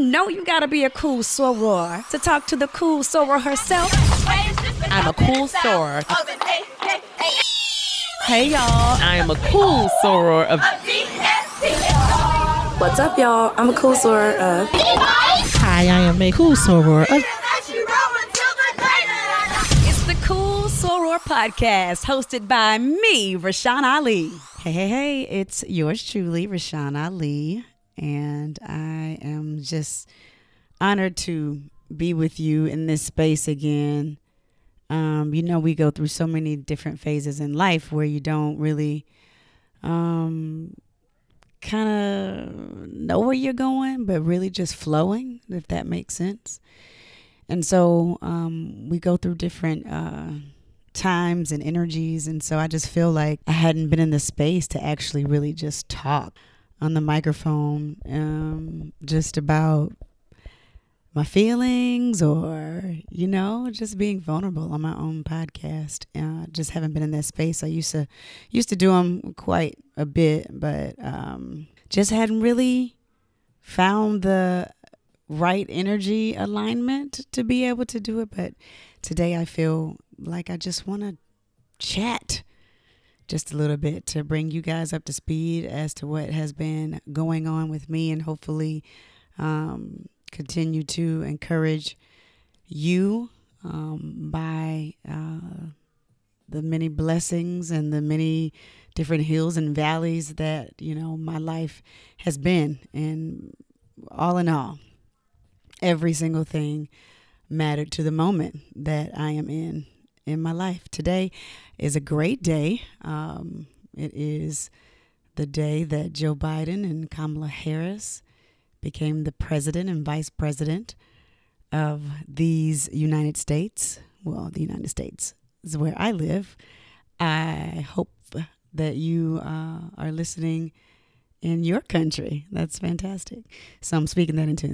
you know you gotta be a cool soror to talk to the cool soror herself. I'm a cool soror. Hey y'all, I am a cool soror of. What's up, y'all? I'm a cool soror of. Hi, I am a cool soror of. It's the Cool Soror Podcast, hosted by me, Rashan Ali. Hey, hey, hey, it's yours truly, Rashan Ali, and I am just honored to be with you in this space again. Um, you know, we go through so many different phases in life where you don't really um, kind of know where you're going, but really just flowing, if that makes sense. And so um, we go through different uh, times and energies. And so I just feel like I hadn't been in the space to actually really just talk on the microphone um, just about my feelings or, you know, just being vulnerable on my own podcast. Uh, just haven't been in that space. I used to used to do them quite a bit, but um, just hadn't really found the right energy alignment to be able to do it. But today I feel like I just want to chat just a little bit to bring you guys up to speed as to what has been going on with me and hopefully um, continue to encourage you um, by uh, the many blessings and the many different hills and valleys that you know my life has been. And all in all every single thing mattered to the moment that i am in in my life today is a great day um, it is the day that joe biden and kamala harris became the president and vice president of these united states well the united states is where i live i hope that you uh, are listening in your country. That's fantastic. So I'm speaking that into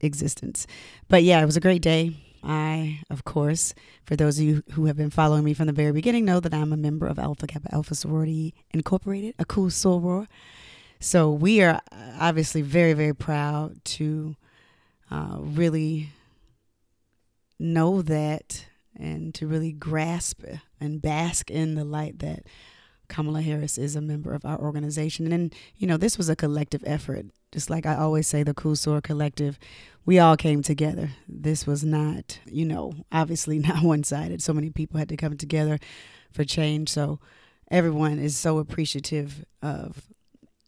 existence. But yeah, it was a great day. I, of course, for those of you who have been following me from the very beginning, know that I'm a member of Alpha Kappa Alpha Sorority Incorporated, a cool soror. So we are obviously very, very proud to uh, really know that and to really grasp and bask in the light that Kamala Harris is a member of our organization. And you know, this was a collective effort. Just like I always say, the Soror Collective, we all came together. This was not, you know, obviously not one sided. So many people had to come together for change. So everyone is so appreciative of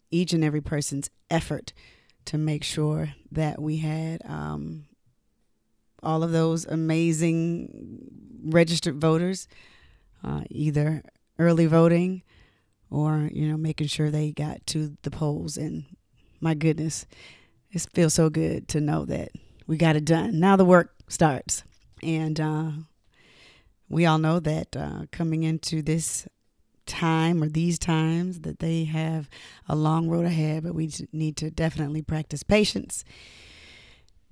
each and every person's effort to make sure that we had um, all of those amazing registered voters, uh, either early voting or you know making sure they got to the polls. And my goodness it feels so good to know that we got it done. Now the work starts. And uh, we all know that uh, coming into this time or these times that they have a long road ahead but we need to definitely practice patience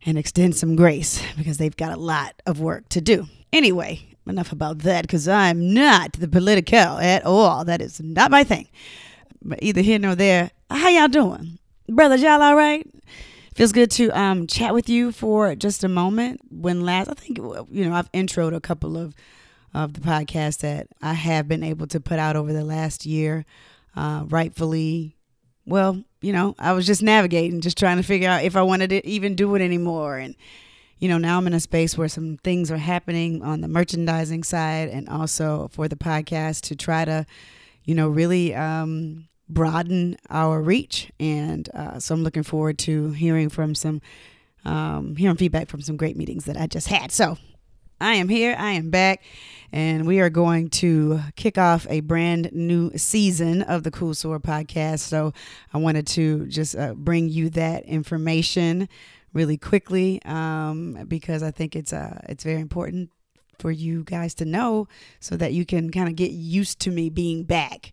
and extend some grace because they've got a lot of work to do. Anyway enough about that because I'm not the political at all. That is not my thing. But either here nor there, how y'all doing? Brothers, y'all all right? Feels good to um, chat with you for just a moment. When last, I think, you know, I've introed a couple of, of the podcasts that I have been able to put out over the last year, uh, rightfully. Well, you know, I was just navigating, just trying to figure out if I wanted to even do it anymore. And, you know, now I'm in a space where some things are happening on the merchandising side and also for the podcast to try to, you know, really um, broaden our reach. And uh, so I'm looking forward to hearing from some, um, hearing feedback from some great meetings that I just had. So I am here, I am back, and we are going to kick off a brand new season of the Cool Soror podcast. So I wanted to just uh, bring you that information really quickly um, because I think it's uh, it's very important for you guys to know so that you can kind of get used to me being back.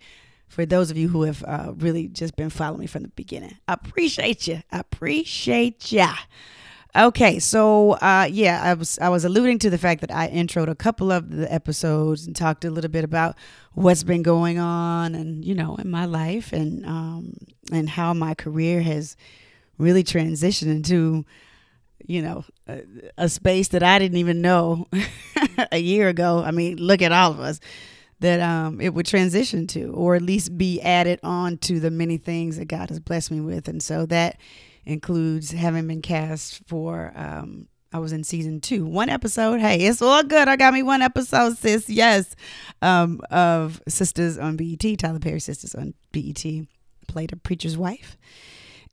For those of you who have uh, really just been following me from the beginning, I appreciate you. I appreciate ya. Okay, so uh, yeah, I was I was alluding to the fact that I introed a couple of the episodes and talked a little bit about what's been going on and you know in my life and um, and how my career has really transition into you know, a, a space that I didn't even know a year ago. I mean, look at all of us that um, it would transition to, or at least be added on to the many things that God has blessed me with. And so that includes having been cast for, um, I was in season two, one episode. Hey, it's all good. I got me one episode, sis. Yes. Um, of Sistas on BET, Tyler Perry Sistas on BET, played a preacher's wife.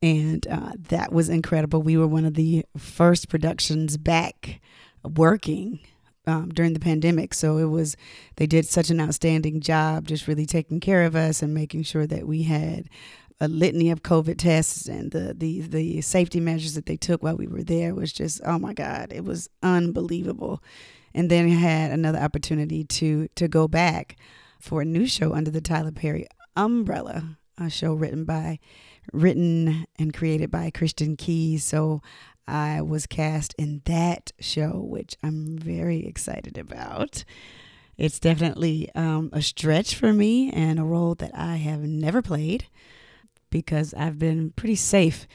And uh, that was incredible. We were one of the first productions back working um, during the pandemic. So it was, they did such an outstanding job just really taking care of us and making sure that we had a litany of COVID tests and the, the, the safety measures that they took while we were there was just, oh my God, it was unbelievable. And then I had another opportunity to, to go back for a new show under the Tyler Perry umbrella, a show written by, written and created by Christian Keyes. So I was cast in that show, which I'm very excited about. It's definitely um, a stretch for me and a role that I have never played because I've been pretty safe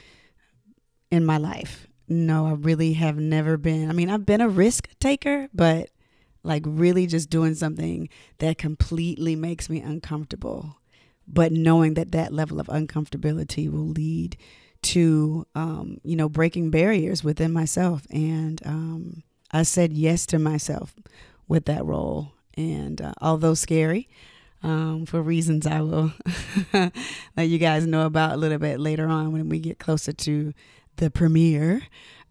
in my life. No, I really have never been. I mean, I've been a risk taker, but like really just doing something that completely makes me uncomfortable, but knowing that that level of uncomfortability will lead to um, you know breaking barriers within myself. And um, i said yes to myself with that role. And uh, although scary um, for reasons i will let you guys know about a little bit later on when we get closer to the premiere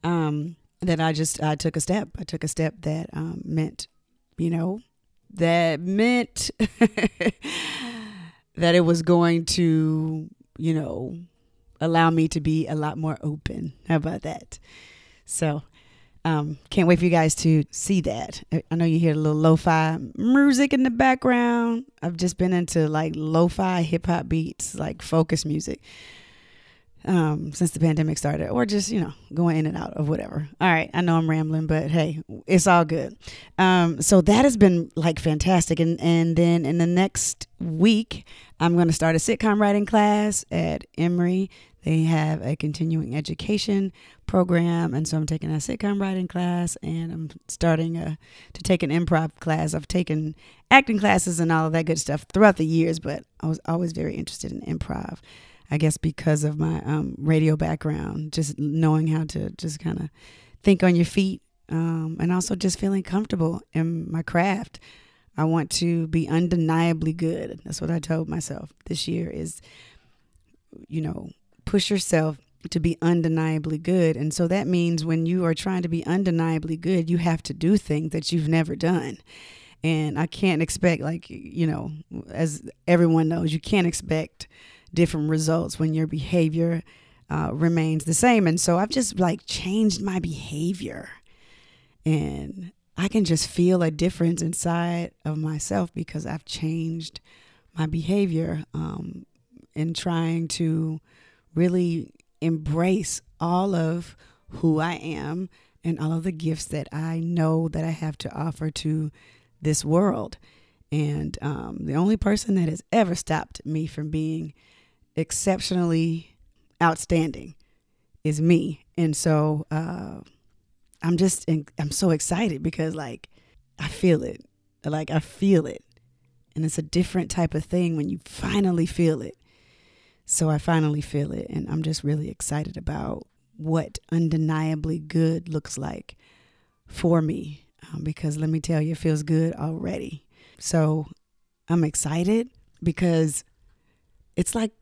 um, that i just i took a step. I took a step that um, meant you know that meant that it was going to you know allow me to be a lot more open. How about that? So, um, can't wait for you guys to see that. I know you hear a little lo-fi music in the background. I've just been into like lo-fi hip hop beats, like focus music, um, since the pandemic started, or just you know going in and out of whatever. All right, I know I'm rambling, but hey, it's all good. Um, so that has been like fantastic, and and then in the next week, I'm going to start a sitcom writing class at Emory they have a continuing education program, and so I'm taking a sitcom writing class, and I'm starting a, to take an improv class. I've taken acting classes and all of that good stuff throughout the years, but I was always very interested in improv. I guess because of my um, radio background, just knowing how to just kind of think on your feet, um, and also just feeling comfortable in my craft. I want to be undeniably good. That's what I told myself this year is, you know, push yourself to be undeniably good. And so that means when you are trying to be undeniably good, you have to do things that you've never done. And I can't expect, like, you know, as everyone knows, you can't expect different results when your behavior uh, remains the same. And so I've just like changed my behavior. And I can just feel a difference inside of myself because I've changed my behavior um, in trying to really embrace all of who I am and all of the gifts that I know that I have to offer to this world. And um, the only person that has ever stopped me from being exceptionally outstanding is me. And so uh, I'm just, I'm so excited because, like, I feel it. Like, I feel it. And it's a different type of thing when you finally feel it. So I finally feel it, and I'm just really excited about what undeniably good looks like for me um, because let me tell you, it feels good already. So I'm excited because it's like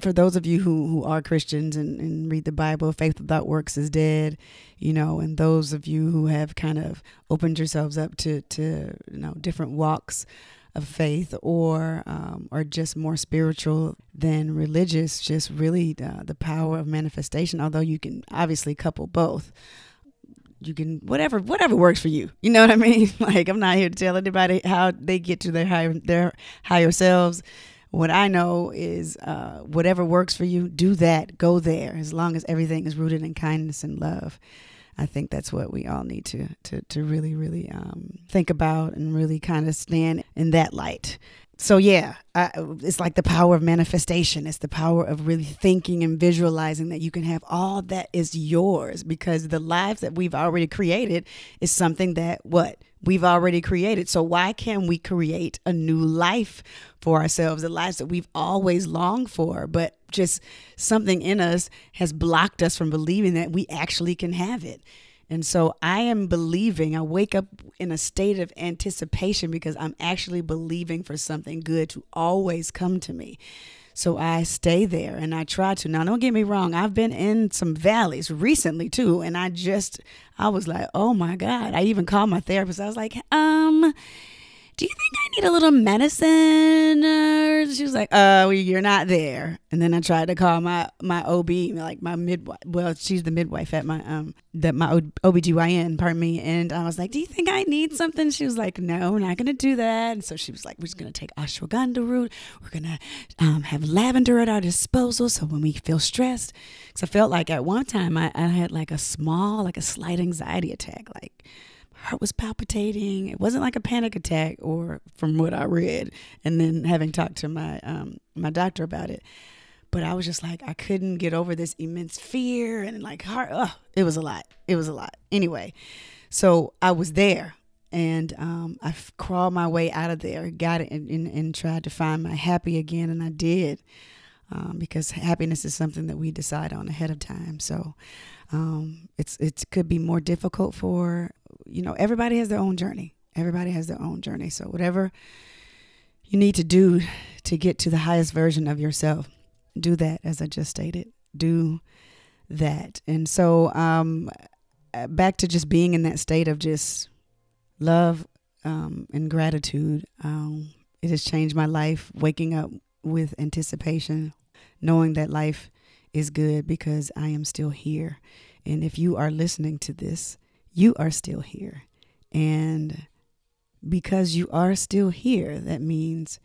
for those of you who, who are Christians and, and read the Bible, faith without works is dead, you know, and those of you who have kind of opened yourselves up to, to you know, different walks of faith or um, or just more spiritual than religious just really uh, the power of manifestation although you can obviously couple both. You can whatever whatever works for you you know what i mean? Like i'm not here to tell anybody how they get to their higher their higher selves what i know is uh, whatever works for you do that go there as long as everything is rooted in kindness and love I think that's what we all need to to to really really um, think about and really kind of stand in that light. so yeah, I, it's like the power of manifestation. It's the power of really thinking and visualizing that you can have all that is yours because the lives that we've already created is something that what we've already created. So why can't we create a new life for ourselves, the lives that we've always longed for, but just something in us has blocked us from believing that we actually can have it. And so I am believing, I wake up in a state of anticipation because I'm actually believing for something good to always come to me. So I stay there and I try to. Now, don't get me wrong, I've been in some valleys recently too. And I just, I was like, oh my God. I even called my therapist. I was like, um, do you think I need a little medicine? She was like, uh, well, you're not there. And then I tried to call my, my OB, like my midwife. Well, she's the midwife at my, um, that my OBGYN, pardon me. And I was like, do you think I need something? She was like, no, not going to do that. And so she was like, we're just going to take ashwagandha root. We're going to um, have lavender at our disposal. So when we feel stressed, because I felt like at one time I, I had like a small, like a slight anxiety attack, like, heart was palpitating. It wasn't like a panic attack, or from what I read, and then having talked to my um, my doctor about it. But I was just like, I couldn't get over this immense fear and like heart. Oh, it was a lot. It was a lot. Anyway, so I was there, and um, I crawled my way out of there, got it, and, and, and tried to find my happy again, and I did. Um, because happiness is something that we decide on ahead of time. So um, it's it could be more difficult for you know, everybody has their own journey. Everybody has their own journey. So whatever you need to do to get to the highest version of yourself, do that as I just stated. Do that. And so um back to just being in that state of just love um, and gratitude. Um, it has changed my life waking up with anticipation, knowing that life is good because I am still here. And if you are listening to this, you are still here. And because you are still here, that means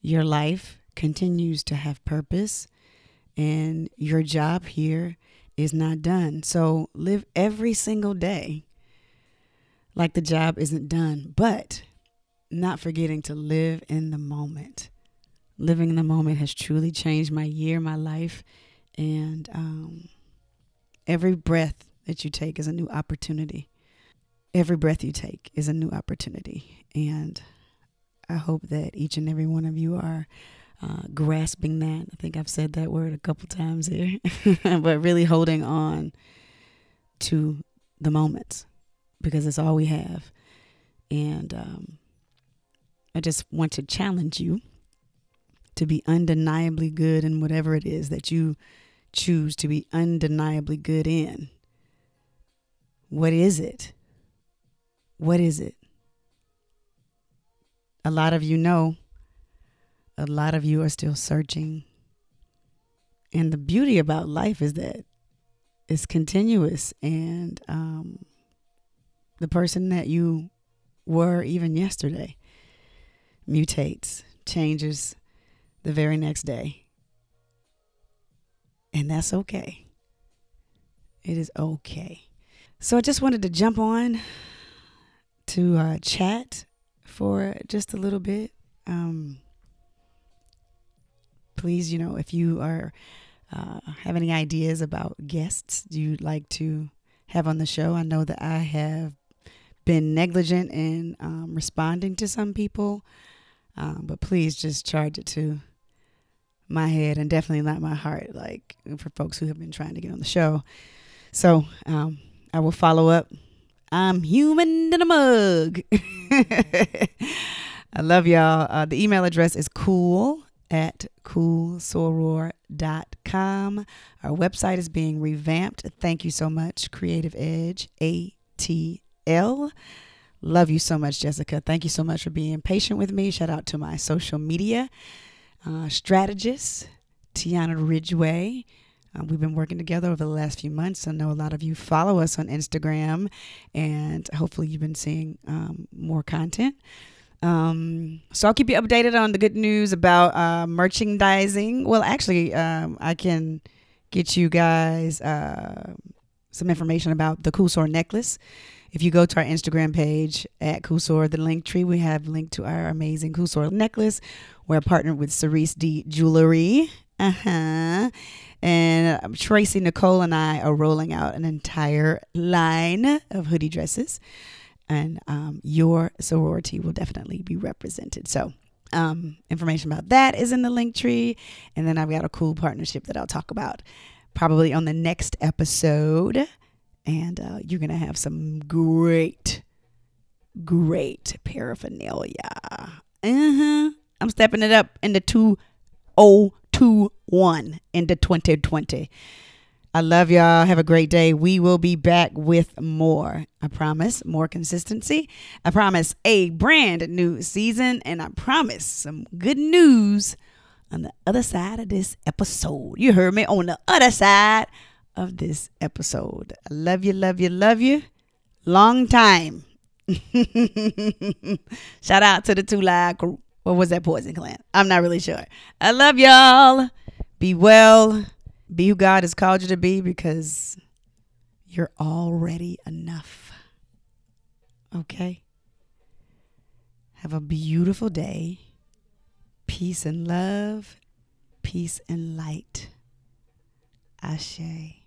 your life continues to have purpose and your job here is not done. So live every single day like the job isn't done, but not forgetting to live in the moment. Living in the moment has truly changed my year, my life, and um, every breath that you take is a new opportunity. Every breath you take is a new opportunity. And I hope that each and every one of you are uh, grasping that. I think I've said that word a couple times here, but really holding on to the moments because it's all we have. And um, I just want to challenge you to be undeniably good in whatever it is that you choose to be undeniably good in. What is it? What is it? A lot of you know. A lot of you are still searching. And the beauty about life is that it's continuous. And um, the person that you were even yesterday mutates, changes the very next day. And that's okay. It is okay. So I just wanted to jump on to uh, chat for just a little bit. Um, please, you know, if you are uh, have any ideas about guests you'd like to have on the show, I know that I have been negligent in um, responding to some people, um, but please just charge it to my head and definitely not my heart, like for folks who have been trying to get on the show. So, um, I will follow up. I'm human in a mug. I love y'all. Uh, the email address is cool at coolsoror.com. Our website is being revamped. Thank you so much, Creative Edge ATL. Love you so much, Jessica. Thank you so much for being patient with me. Shout out to my social media uh, strategist, Tiana Ridgeway. Uh, we've been working together over the last few months. I know a lot of you follow us on Instagram, and hopefully, you've been seeing um, more content. Um, so I'll keep you updated on the good news about uh, merchandising. Well, actually, um, I can get you guys uh, some information about the Sword necklace. If you go to our Instagram page at Sword, the link tree, we have linked to our amazing Sword necklace. We're partnered with Cerise D Jewelry. Uh huh. And Tracy Nicole and I are rolling out an entire line of hoodie dresses, and um, your sorority will definitely be represented. So, um, information about that is in the link tree, and then I've got a cool partnership that I'll talk about probably on the next episode, and uh, you're gonna have some great, great paraphernalia. Uh huh. I'm stepping it up into two oh two one into 2020. I love y'all. Have a great day. We will be back with more. I promise more consistency. I promise a brand new season. And I promise some good news on the other side of this episode. You heard me on the other side of this episode. I love you, love you, love you. Long time. Shout out to the two live crew. Or was that Poison Clan? I'm not really sure. I love y'all. Be well. Be who God has called you to be because you're already enough. Okay? Have a beautiful day. Peace and love. Peace and light. Ashe.